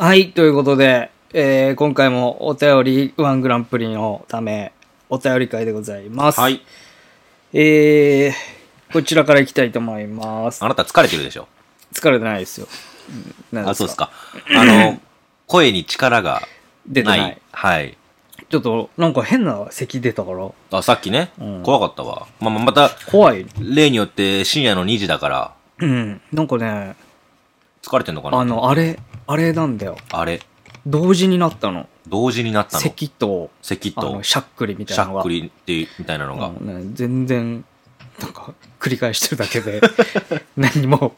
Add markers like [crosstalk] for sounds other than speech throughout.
はい、ということで、えー今回もお便りワングランプリのため、お便り会でございます。はい。えー、こちらから行きたいと思いますあ。なた疲れてるでしょ？疲れてないですよ。うん何あ、そうですか。あの、[laughs] 声に力が出てない。はい。ちょっと、なんか変な咳出たから、あ、さっきね、うん怖かったわ。まあ、まあまた、怖い。例によって深夜の2時だから、うん。なんかね、疲れてんのかな？あの、あれ、あれなんだよ。あれ、同時になったの。同時になったの。咳と、咳としゃっくりみたいなのが。しゃっくりって、みたいなのが。うんね、全然、なんか、繰り返してるだけで、[laughs] 何も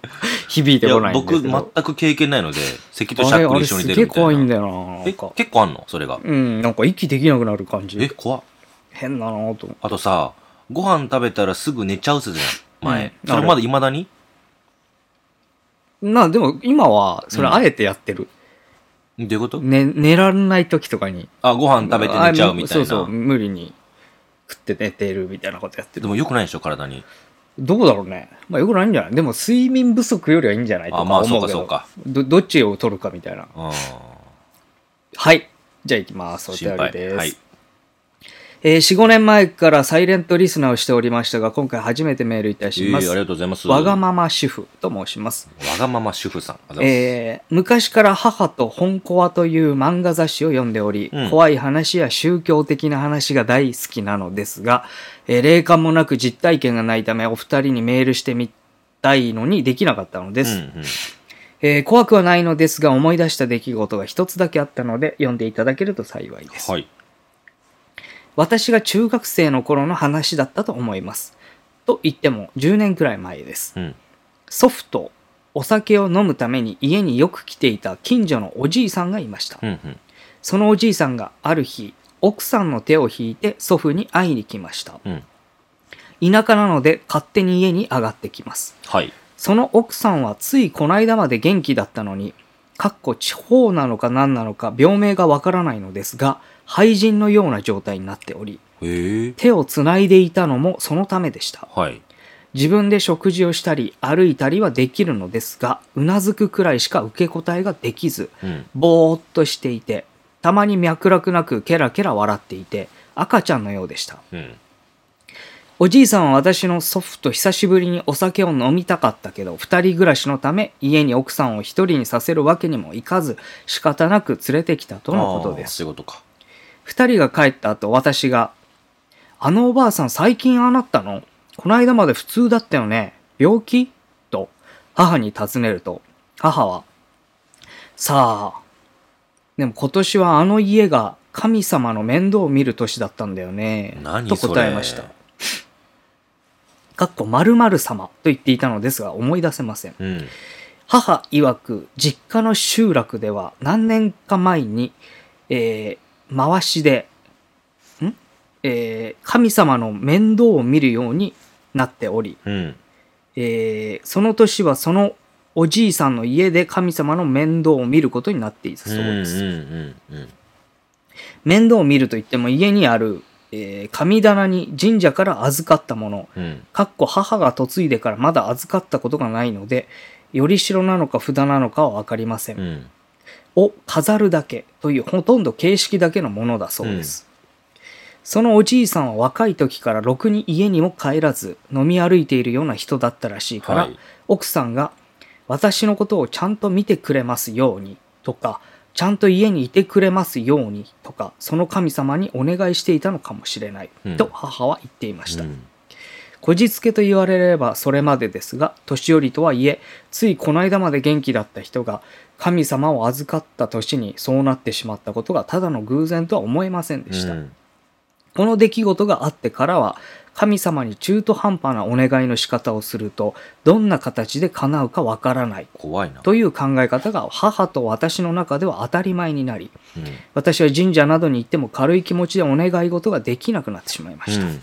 響いいやてこないんです僕、けど。全く経験ないので、咳としあれ、ゃっくりあれすげえ一緒に出るみたいな。怖いんだよな。なえ結構あんの？それが。うん、なんか息できなくなる感え、じ。怖っ。変だなと。あとさ、ご飯食べたらすぐ寝ちゃうっすじゃん。前。うんそれまだ未だに？な、でも今は、それあえてやってる。どういうこと？ね、寝られない時とかに。あ、ご飯食べて寝ちゃうみたいな。あそうそう、無理に食って寝てるみたいなことやってる。でも良くないでしょ、体に。どうだろうね。まあよくないんじゃない？でも睡眠不足よりはいいんじゃないとかあまあ思うけど。そうかど、どっちを取るかみたいな。うん。はい。じゃあ行きます。お。便りです。はい。えー、4、5年前からサイレントリスナーをしておりましたが、今回初めてメールいたします。えーありがとうございます。わがまま主婦と申します。わがまま主婦さん。えー昔から母と本コアという漫画雑誌を読んでおり、うん怖い話や宗教的な話が大好きなのですが、えー霊感もなく実体験がないためお二人にメールしてみたいのにできなかったのです。うんうん。えー怖くはないのですが思い出した出来事が一つだけあったので読んでいただけると幸いです。はい。私が中学生の頃の話だったと思います。と言っても10年くらい前です。うん。祖父とお酒を飲むために家によく来ていた近所のおじいさんがいました。うんうん。そのおじいさんがある日、奥さんの手を引いて祖父に会いに来ました。うん。田舎なので勝手に家に上がってきます。はい。その奥さんはついこの間まで元気だったのに、かっこ地方なのか何なのか病名がわからないのですが、廃人のような状態になっており。手をつないでいたのもそのためでした。はい。自分で食事をしたり歩いたりはできるのですが、うなずくくらいしか受け答えができず、うん。ぼーっとしていて、たまに脈絡なくケラケラ笑っていて、赤ちゃんのようでした。うん。おじいさんは私の祖父と久しぶりにお酒を飲みたかったけど、二人暮らしのため家に奥さんを一人にさせるわけにもいかず、仕方なく連れてきたとのことです。そういうことか。二人が帰った後、私が、あのおばあさん最近ああなったの？この間まで普通だったよね？病気？と母に尋ねると、母は、さあ、でも今年はあの家が神様の面倒を見る年だったんだよね？と答えました。かっこ〇〇様と言っていたのですが思い出せません。うん。母曰く実家の集落では何年か前に、えー回しでん、えー神様の面倒を見るようになっており、うん。えーその年はそのおじいさんの家で神様の面倒を見ることになっていたそうです。うんうんうん面倒を見るといっても家にある、えー神棚に神社から預かったもの。かっこ母が嫁いでからまだ預かったことがないので、よりしろなのか札なのかはわかりません。うん。を飾るだけというほとんど形式だけのものだそうです。そのおじいさんは若い時からろくに家にも帰らず飲み歩いているような人だったらしいから、はい奥さんが私のことをちゃんと見てくれますようにとか、ちゃんと家にいてくれますようにとか、その神様にお願いしていたのかもしれない、うんと母は言っていました。うんこじつけと言われればそれまでですが、年寄りとはいえ、ついこの間まで元気だった人が、神様を預かった年にそうなってしまったことがただの偶然とは思えませんでした。うんこの出来事があってからは、神様に中途半端なお願いの仕方をすると、どんな形で叶うかわからない。怖いな。という考え方が母と私の中では当たり前になり、うん。私は神社などに行っても軽い気持ちでお願い事ができなくなってしまいました。うん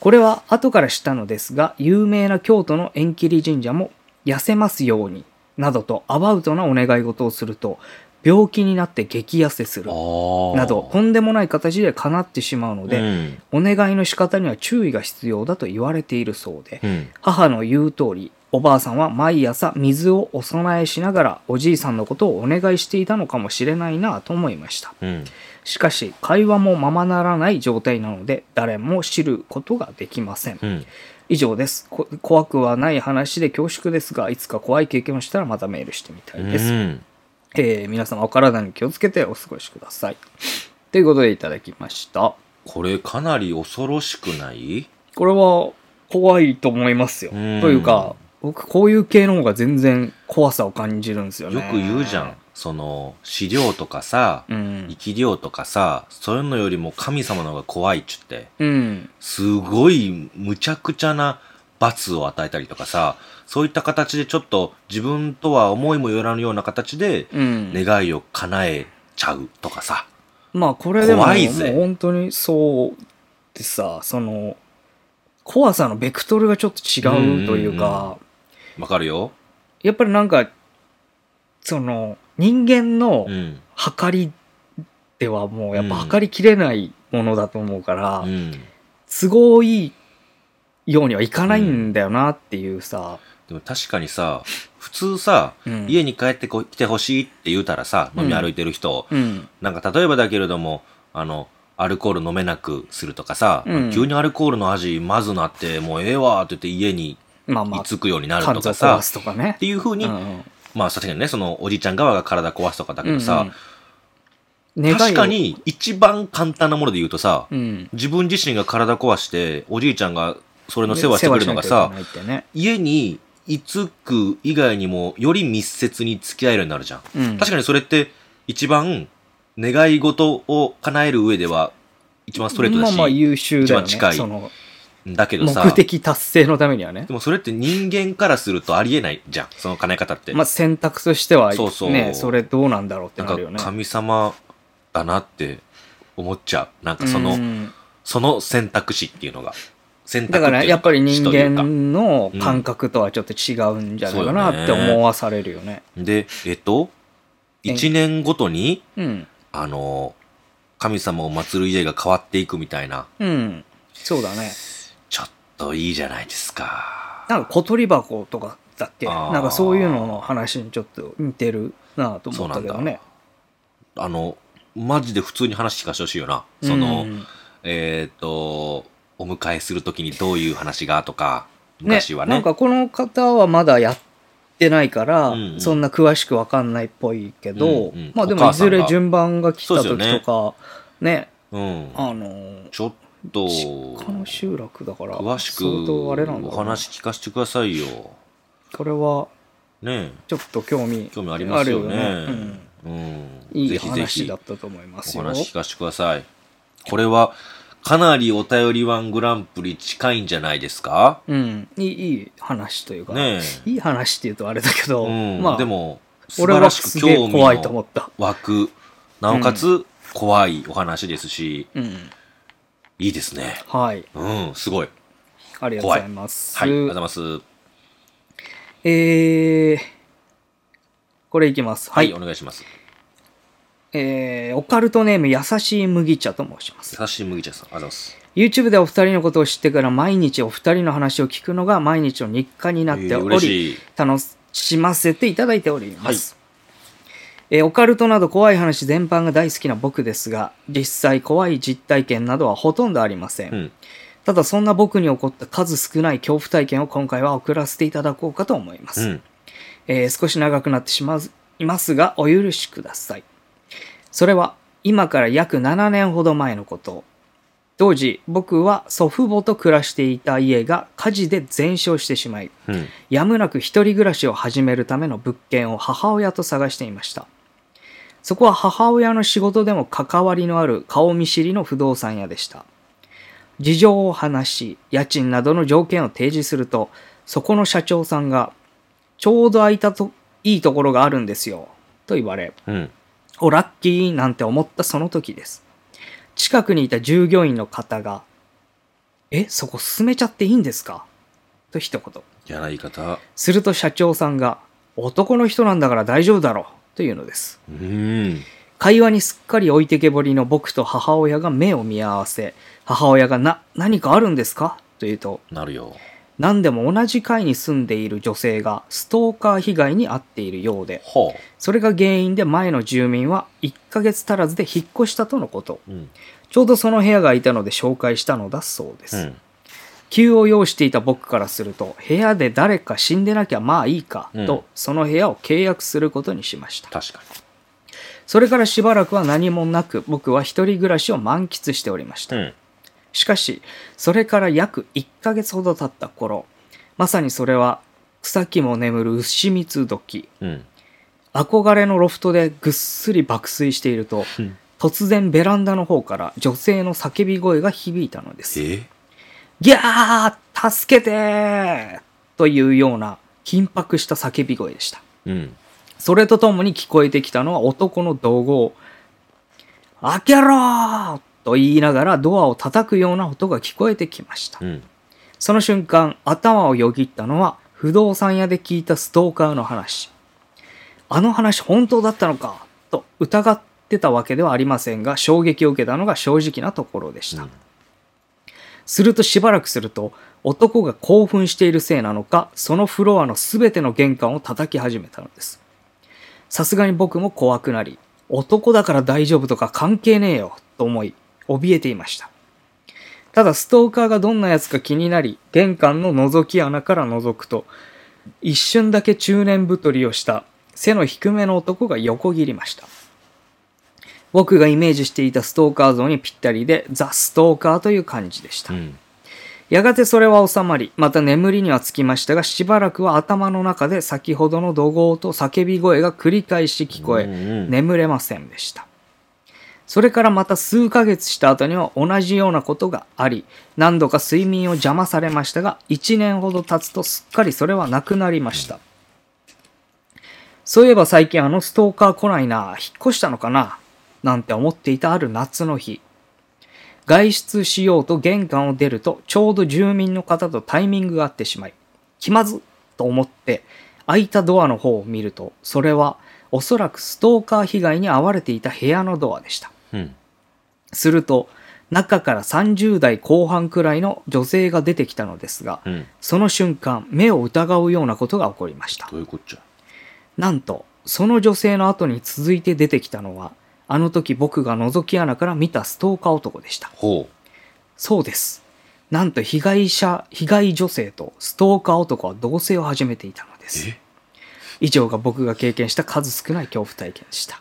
これは後から知ったのですが、有名な京都の縁切り神社も痩せますように、などとアバウトなお願い事をすると、病気になって激痩せする、など、とんでもない形で叶ってしまうので、うん。お願いの仕方には注意が必要だと言われているそうで、うん。母の言う通り、おばあさんは毎朝水をお供えしながらおじいさんのことをお願いしていたのかもしれないなと思いました。うん。しかし会話もままならない状態なので誰も知ることができません。以上ですこ怖くはない話で恐縮ですがいつか怖い経験をしたらまたメールしてみたいです、うん。えー皆様お体に気をつけてお過ごしくださいということでいただきましたこれかなり恐ろしくない？これは怖いと思いますよ。うんというか、僕こういう系の方が全然怖さを感じるんですよね。よく言うじゃん。。その、資料とかさ、うん生。き量とかさ、そういうのよりも神様の方が怖いっちゅって、うん。すごいむちゃくちゃな罰を与えたりとかさ、そういった形でちょっと自分とは思いもよらぬような形でうん。願いを叶えちゃうとかさ。まあこれでも、も怖いぜう本当にそうでさ、その、怖さのベクトルがちょっと違うというか、わかるよやっぱりなんか、その、人間のうん。測りではもうやっぱ測りきれないものだと思うから、うん。都合いいようにはいかないんだよなっていうさ、でも確かにさ、普通さ、うん家に帰ってこ来てほしいって言うたらさ、飲み歩いてる人、うん。なんか例えばだけれども、あの、アルコール飲めなくするとかさ、うん急にアルコールの味まずなって、もうええわって言って家にまあまあ居、つくようになるとかさ、壊すとかねっ。ていう風に、うんうんまあ確かにね、そのおじいちゃん側が体壊すとかだけどさ、うんうん、確か、に一番簡単なもので言うとさ、うん、自分自身が体壊して、おじいちゃんがそれの世話してくれるのがさ、ね。家に居つく以外にもより密接に付き合えるようになるじゃん。うん、確かにそれって一番願い事を叶える上では一番ストレートだし、まあまあ優秀だよね。一番近いだけどさ、目的達成のためにはねで。もそれって人間からするとありえないじゃん、その叶え方って。まあ選択としては、ね、そうそうそれどうなんだろうってなるよね。か神様だなって思っちゃう。なんかその、うんその選択肢っていうのが。選択だからやっぱり人間の感覚とはちょっと違うんじゃないかなって思わされるよね。で、えっと、え一年ごとに、うん。あの、神様を祀る家が変わっていくみたいな、うん。そうだね。といいじゃないですか。なんか小鳥箱とかだっけ？なんかそういうのの話にちょっと似てるなと思ったけどね。あの、マジで普通に話聞かせてほしいよな。その、うんえっ、と、お迎えするときにどういう話がとか、ね昔はね。なんかこの方はまだやってないから、うんうんそんな詳しくわかんないっぽいけど、うんうんまあでもいずれ順番が来た時とかねうん。あのちょっと、実家の集落だから詳しくお話聞かせてくださいよ。これはねちょっと興味興味ありますよね。あるよねうん。いい話だったと思いますおよ。話聞かせてください。これは、かなりお便りワングランプリ近いんじゃないですか？うん、いいいい話というか、ねいい話っていうとあれだけど、うん。まあでも、素俺晴らしく興味怖いと思のった。湧く、なおかつ怖いお話ですし、うん、いいですね。はい、うん、すごい。ありがとうございます。はい、ありがとうございます。えー、これいきます。は、はいい、お願いします。えー、オカルトネーム優しい麦茶と申します。優しい麦茶さん、ありがとうございます。YouTube でお二人のことを知ってから毎日お二人の話を聞くのが毎日の日課になってえーおり、嬉しい。楽しませていただいております、えーオカルトなど怖い話全般が大好きな僕ですが実際怖い実体験などはほとんどありません、うん。ただそんな僕に起こった数少ない恐怖体験を今回は送らせていただこうかと思います、うん。えー少し長くなってしまいますがお許しくださいそれは今から約7年ほど前のこと当時僕は祖父母と暮らしていた家が火事で全焼してしまいうん。やむなく一人暮らしを始めるための物件を母親と探していましたそこは母親の仕事でも関わりのある顔見知りの不動産屋でした事情を話し家賃などの条件を提示するとそこの社長さんがちょうど空いたといいところがあるんですよと言われうん。おラッキーなんて思ったその時です近くにいた従業員の方が「えそこ進めちゃっていいんですか?」と一言嫌な言い方。すると社長さんが「男の人なんだから大丈夫だろう」というのですうん。会話にすっかり置いてけぼりの僕と母親が目を見合わせ母親がな「何かあるんですか?」と言うとなるよ。何でも同じ階に住んでいる女性がストーカー被害に遭っているようで、ほそれが原因で前の住民は1ヶ月足らずで引っ越したとのこと。う。うん。ちょうどその部屋がいたので紹介したのだそうです。うん。急を要していた僕からすると、部屋で誰か死んでなきゃまあいいか、うんと、その部屋を契約することにしました。確かそれからしばらくは何もなく、僕は一人暮らしを満喫しておりました。に。うん。しかし、それから約1ヶ月ほど経った頃、まさにそれは草木も眠る牛蜜時、うん。憧れのロフトでぐっすり爆睡していると、うん突然ベランダの方から女性の叫び声が響いたのです。え？ギャー助けてーというような緊迫した叫び声でした。うん。それとともに聞こえてきたのは男の怒号。開けろーと言いながらドアを叩くような音が聞こえてきましたう。ん。その瞬間、頭をよぎったのは不動産屋で聞いたストーカーの話。あの話本当だったのかと疑ってたわけではありませんが、衝撃を受けたのが正直なところでした。うんするとしばらくすると、男が興奮しているせいなのか、そのフロアのすべての玄関を叩き始めたのです。さすがに僕も怖くなり、男だから大丈夫とか関係ねえよ、と思い、怯えていました。ただストーカーがどんなやつか気になり、玄関の覗き穴から覗くと、一瞬だけ中年太りをした背の低めの男が横切りました。僕がイメージしていたストーカー像にぴったりで、ザ・ストーカーという感じでした。うん。やがてそれは収まり、また眠りにはつきましたが、しばらくは頭の中で先ほどの怒号と叫び声が繰り返し聞こえ、うんうん眠れませんでした。それからまた数ヶ月した後には同じようなことがあり、何度か睡眠を邪魔されましたが、1年ほど経つとすっかりそれはなくなりました。そういえば最近あのストーカー来ないな、引っ越したのかな、なんて思っていたある夏の日。外出しようと玄関を出ると、ちょうど住民の方とタイミングが合ってしまい、気まずっと思って、開いたドアの方を見ると、それはおそらくストーカー被害に遭われていた部屋のドアでした。うん。すると、中から30代後半くらいの女性が出てきたのですが、うん。その瞬間、目を疑うようなことが起こりましたど。ういうこっちゃ。なんと、その女性の後に続いて出てきたのは、あの時僕が覗き穴から見たストーカー男でした。ほそうです。なんと被害者、被害女性とストーカー男は同棲を始めていたのでう。す。え？以上が僕が経験した数少ない恐怖体験でした。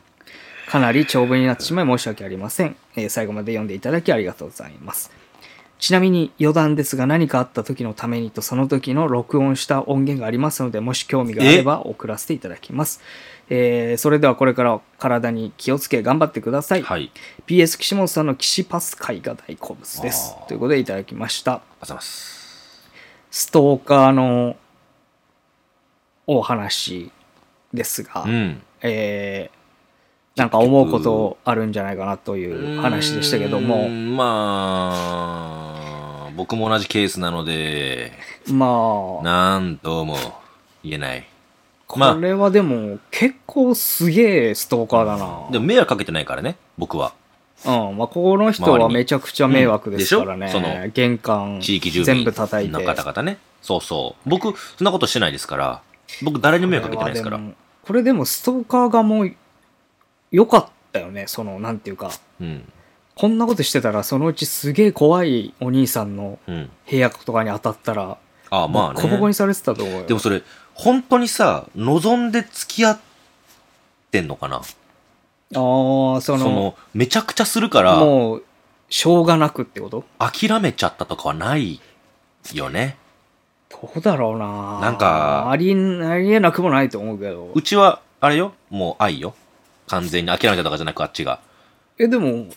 かなり長文になってしまい申し訳ありません。えー最後まで読んでいただきありがとうございます。ちなみに余談ですが何かあった時のためにとその時の録音した音源がありますのでもし興味があれば送らせていただきます。えーそれではこれから体に気をつけ頑張ってください。はい。PS 岸本さんの岸パス会が大好物ですということでいただきました。ありがとうございます。ストーカーのお話ですが、うん。えーなんか思うことあるんじゃないかなという話でしたけども、んまあ、僕も同じケースなので、まあ、なんとも言えない。これはでも結構すげえストーカーだな。でも迷惑かけてないからね、僕は。うん、まあ、この人はめちゃくちゃ迷惑ですからね。うんその玄関地域住全民部叩いて。の方々ね。そうそう。僕、そんなことしてないですから。僕、誰にも迷惑かけてないですからこれ。はでもストーカーがもう良かったよね。その、なんていうか、うん。こんなことしてたらそのうちすげえ怖いお兄さんのうん。部屋とかに当たったら、ああ、まあボコボコにね。されてたと思うよ。でもそれ、本当にさ、望んで付き合ってんのかな？ああ、その、その、めちゃくちゃするから、もう、しょうがなくってこと？諦めちゃったとかはないよね。どうだろうななんかあり、ありえなくもないと思うけどう。ちは、あれよ、もう愛よ。完全に諦めたとかじゃなくあっちが。え、でも、うん。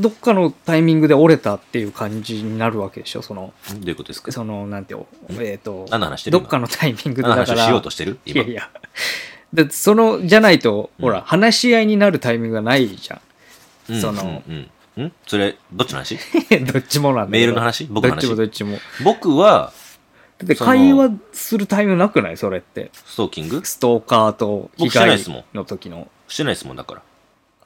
どっかのタイミングで折れたっていう感じになるわけでしょ？その、どういうことですか？その、なんていうの、えっ、と、何の話してるどっかのタイミングでだから、しようとしてる？今？いやいや。だってその、じゃないと、うんほら、話し合いになるタイミングがないじゃん。うんそのうんうん。ん？それ、どっちの話？どっちもなんだメールの話？僕の話？どっちもどっちも。僕は、だって会話するタイミングなくない？それって。ストーキング？ストーカーと被害ですもんの時の。してないですもんだから。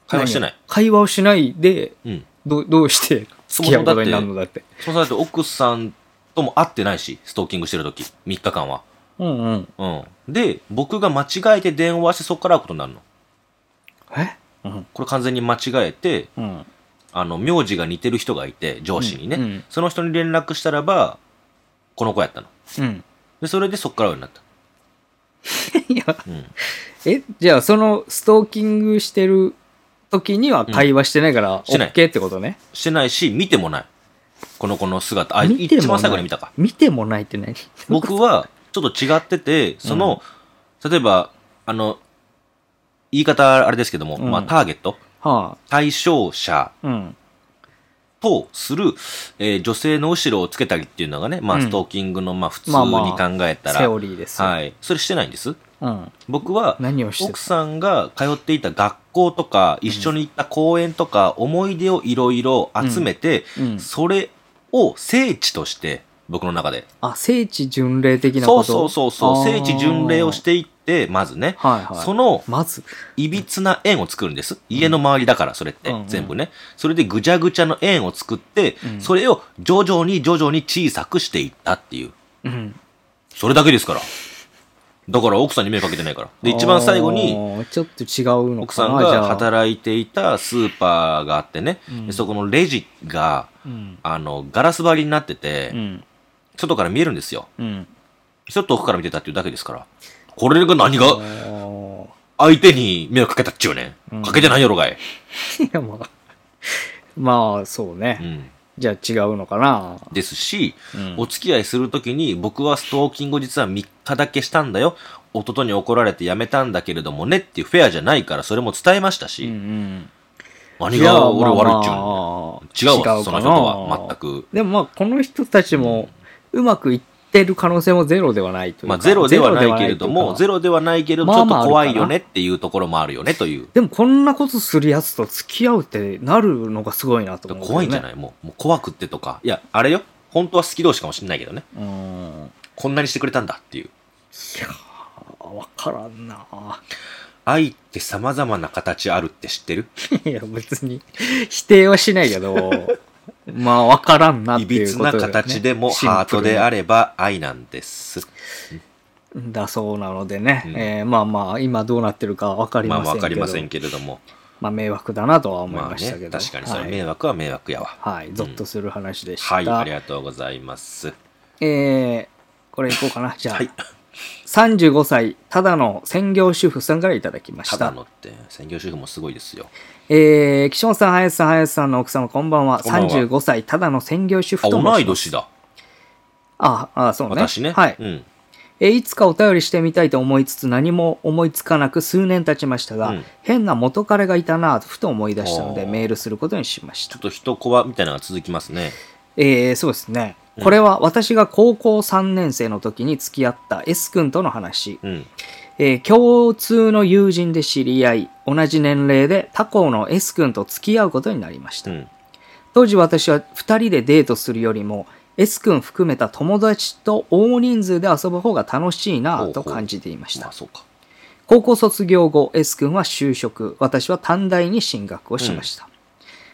会話してない。会話をしないで、うん。どうどうして付き合うことになるのだって。そうだって奥さんとも会ってないし、ストーキングしてる時3日間は。うんうん。うん。で、僕が間違えて電話してそこから会うことになるの。え？うん。これ完全に間違えて、うん。あの、名字が似てる人がいて、上司にね。うんうんその人に連絡したらば、この子やったの。うん。で、それでそこから会うようになった。[laughs] いや、うん。え、じゃあそのストーキングしてる時には会話してないから、してない OK ってことね。してないし、見てもない。この子の姿。あ、一番最後に見たか。見てもないって何？僕は、ちょっと違ってて、その、例えば、あの、言い方あれですけども、うんまあ、ターゲット、は対象者あ、うん。とする、えー女性の後ろをつけたりっていうのがね、まあ、うんストーキングの、まあ、普通にまあ考まあえたら、セオリーですよ。はい。それしてないんです。うん。僕は、奥さんが通っていた学校とか、一緒に行った公園とか、思い出をいろいろ集めて、うん。それを聖地として、僕の中で。あ、聖地巡礼的なそうことそうそうそう、聖地巡礼をしていって、まずね、はいはい。その、まず、いびつな円を作るんです。家の周りだから、それって、うんうん全部ね。それでぐちゃぐちゃの円を作って、うんそれを徐々に徐々に小さくしていったっていう。うん。それだけですから。だから奥さんに迷惑かけてないから。で、一番最後に、ちょっと違うの奥さんがあ。働いていたスーパーがあってね、うんでそこのレジが、うん。あの、ガラス張りになってて、うん。外から見えるんですよ。うん。ちょっと奥から見てたっていうだけですから。これが何が相手に迷惑かけたっちゅうねうんん。かけてないやろがい。[laughs] いや、まあ。まあ、そううね。ん。じゃあ違うのかな？ですし、うんお付き合いするときに僕はストーキングを実は3日だけしたんだよ。弟に怒られてやめたんだけれどもねっていうフェアじゃないからそれも伝えましたし、うんうん。何が俺悪いっちゅうまあのまあ違うわ、その人とは全く。でもまあ、この人たちも、うまくいってる可能性もゼロではないというか。まあゼロではないけれども、ゼロロではないけれども、ちょっと怖いよねっていうところもあるよねという。でもこんなことするやつと付き合うってなるのがすごいなと思う、怖いんじゃない？いもうもう怖くってとか。いや、あれよ。本当は好き同士かもしれないけどね。うん。こんなにしてくれたんだっていう。いやー、わからんな愛って様々な形あるって知ってる？いや、別に、否定はしないけど、まあ、わからんなっていびつないうことだよね形でもハートであれば愛なんです。だそうなのでね、うんえーまあまあ、今どうなってるかわかりませんけど。わかりませんけれども。まあ、迷惑だなとは思いまあねましたけ、ど。確かにそれはい迷惑は迷惑やわ。はい、ゾッとする話でした。はい、ありがとうございます。えー、これいこうかな。じゃあ、はい。35歳、ただの専業主婦さんからいただきましたた。だのって、専業主婦もすごいですよ。えー、岸本さん、林さん、林さんの奥様、こんばんは。こんばんは35歳、ただの専業主婦あ、と申します。同い年だ。ああ、そうね。私ね。はい。うん。えーいつかお便りしてみたいと思いつつ何も思いつかなく数年経ちましたが、うん変な元彼がいたなぁとふと思い出したのでメールすることにしましたちょっ。と人コアみたいなのが続きますね。えーそうですね。うんこれは私が高校3年生の時に付き合った S 君との話。うん。えー共通の友人で知り合い、同じ年齢で他校の S 君と付き合うことになりました。うん。当時私は2人でデートするよりも S 君含めた友達と大人数で遊ぶ方が楽しいなぁと感じていましたまあ、。そうか。高校卒業後 S 君は就職私は短大に進学をしました、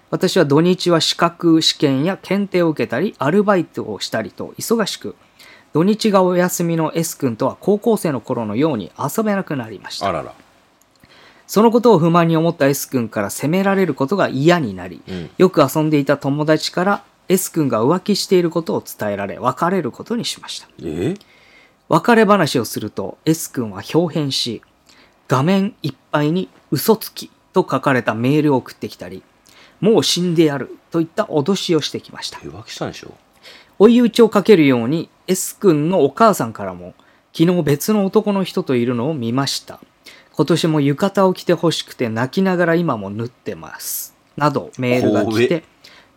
私は土日は資格試験や検定を受けたりアルバイトをしたりと忙しく土日がお休みの S 君とは高校生の頃のように遊べなくなりました。あらら。そのことを不満に思った S 君から責められることが嫌になりうん。よく遊んでいた友達から S 君が浮気していることを伝えられ別れることにしました。え？別れ話をすると S 君は表変し画面いっぱいに嘘つきと書かれたメールを送ってきたりもう死んでやるといった脅しをしてきました。浮気したんでしょ？追い打ちをかけるように S 君のお母さんからも昨日別の男の人といるのを見ました今年も浴衣を着て欲しくて泣きながら今も縫ってますなどメールが来怖て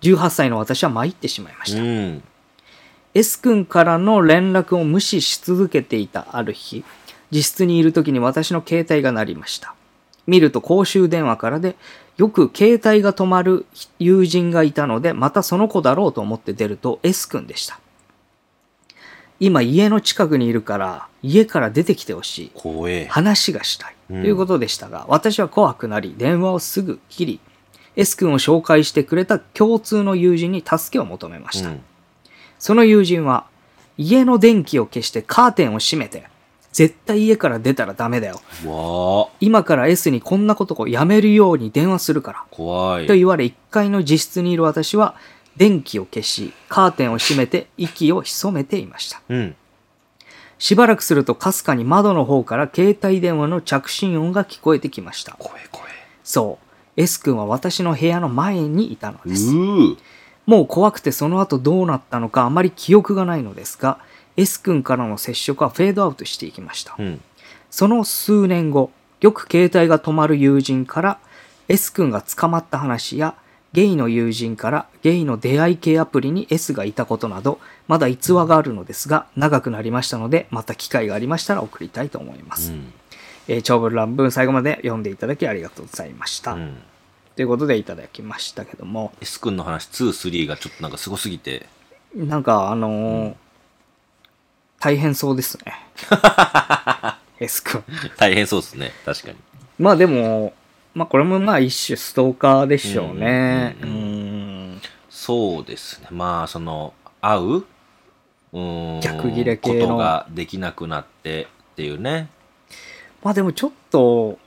18歳の私は参ってしまいましたうん S 君からの連絡を無視し続けていたある日、自室にいる時に私の携帯が鳴りました。見ると公衆電話からで、よく携帯が止まる友人がいたので、またその子だろうと思って出ると S 君でした。今家の近くにいるから、家から出てきてほしい。怖え話がしたい。とうんいうことでしたが、私は怖くなり、電話をすぐ切り、S 君を紹介してくれた共通の友人に助けを求めました。うんその友人は家の電気を消してカーテンを閉めて、絶対家から出たらダメだよ。今から S にこんなことをやめるように電話するから。怖い。と言われ1階の自室にいる私は電気を消しカーテンを閉めて息を潜めていましたうん。しばらくするとかすかに窓の方から携帯電話の着信音が聞こえてきました怖い怖い。そう S 君は私の部屋の前にいたのうですー。もう怖くてその後どうなったのかあまり記憶がないのですが S 君からの接触はフェードアウトしていきましたうん。その数年後、よく携帯が止まる友人から S 君が捕まった話や、ゲイの友人からゲイの出会い系アプリに S がいたことなど、まだ逸話があるのですが、長くなりましたので、また機会がありましたら送りたいと思います。うん。えー長文乱文最後まで読んでいただきありがとうございました。うん。ということでいただきましたけども、S 君の話2、3がちょっとなんかすごすぎて、なんかあのー大変そうですね。S 君。大変そうですね。[laughs] 確かに。まあでも、まあこれもまあ一種ストーカーでしょうね。ううんうんうんん。そうですね。まあ、その、会ううーん。逆ギレ系のことができなくなってっていうね。まあでもちょっと、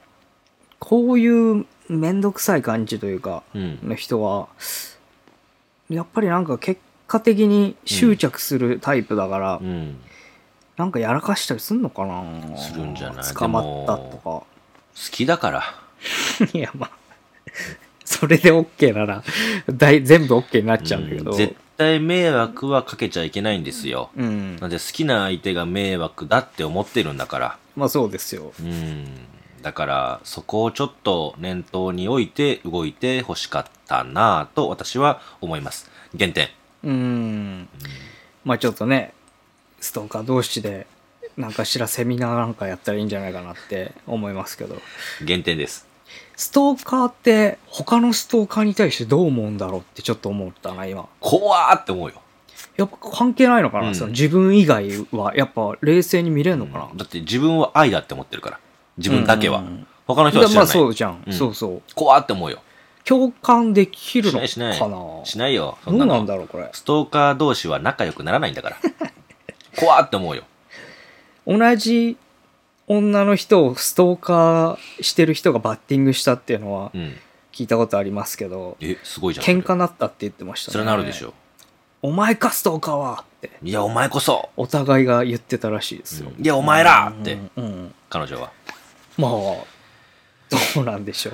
こういうめんどくさい感じというか、うん。の人は、やっぱりなんか結果的に執着するタイプだから、うん。なんかやらかしたりすんのかな？するんじゃない？捕まったと好きだから。か。[laughs] いやまあ、それで OK なら、大全部 OK になっちゃうんだけど。うん絶対迷惑はかけちゃいけないんですよ。うん。なんで好きな相手が迷惑だって思ってるんだから。まあそうですよ。うん。だから、そこをちょっと念頭に置いて動いて欲しかったなぁと私は思います。原点。うん。まあちょっとね、ストーカー同士で、なんかしらセミナーなんかやったらいいんじゃないかなって思いますけど。原点です。ストーカーって他のストーカーに対してどう思うんだろうってちょっと思ったな、今。怖ーって思うよ。やっぱ関係ないのかな、うんその自分以外はやっぱ冷静に見れるのかな、だって自分は愛だって思ってるから。自分だけは。うん他の人は知らない。まあそうじゃん、うんそうそう。怖ーって思うよ。共感できるしのないしない。かなしないよ。そどうのなんだろう、これ。ストーカー同士は仲良くならないんだから。怖って思うよ。同じ女の人をストーカーしてる人がバッティングしたっていうのはうん。聞いたことありますけど、え、すごいじゃん。喧嘩なったって言ってましたね。それなるでしょ。お前かストーカーはって、いや、お前こそ。お互いが言ってたらしいですよ。いや、お前らって、うんうん彼女は。まあ、どうなんでしょう。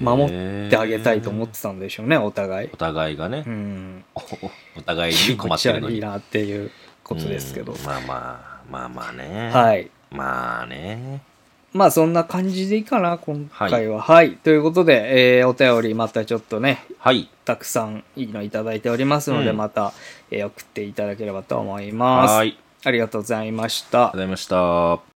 守ってあげたいと思ってたんでしょうね、お互いお。互いがねう、ん。お [laughs] お互いに困ってるのに。気持ち悪いなっていうことですけどうん。まあまあ、まあまあね。はい。まあね。まあそんな感じでいいかな、今回は。はい。ということで、えーお便りまたちょっとね、はい。たくさんいいのいただいておりますので、うんまた、えー送っていただければと思います。はい。ありありがとうございましたがとうご。ざいました。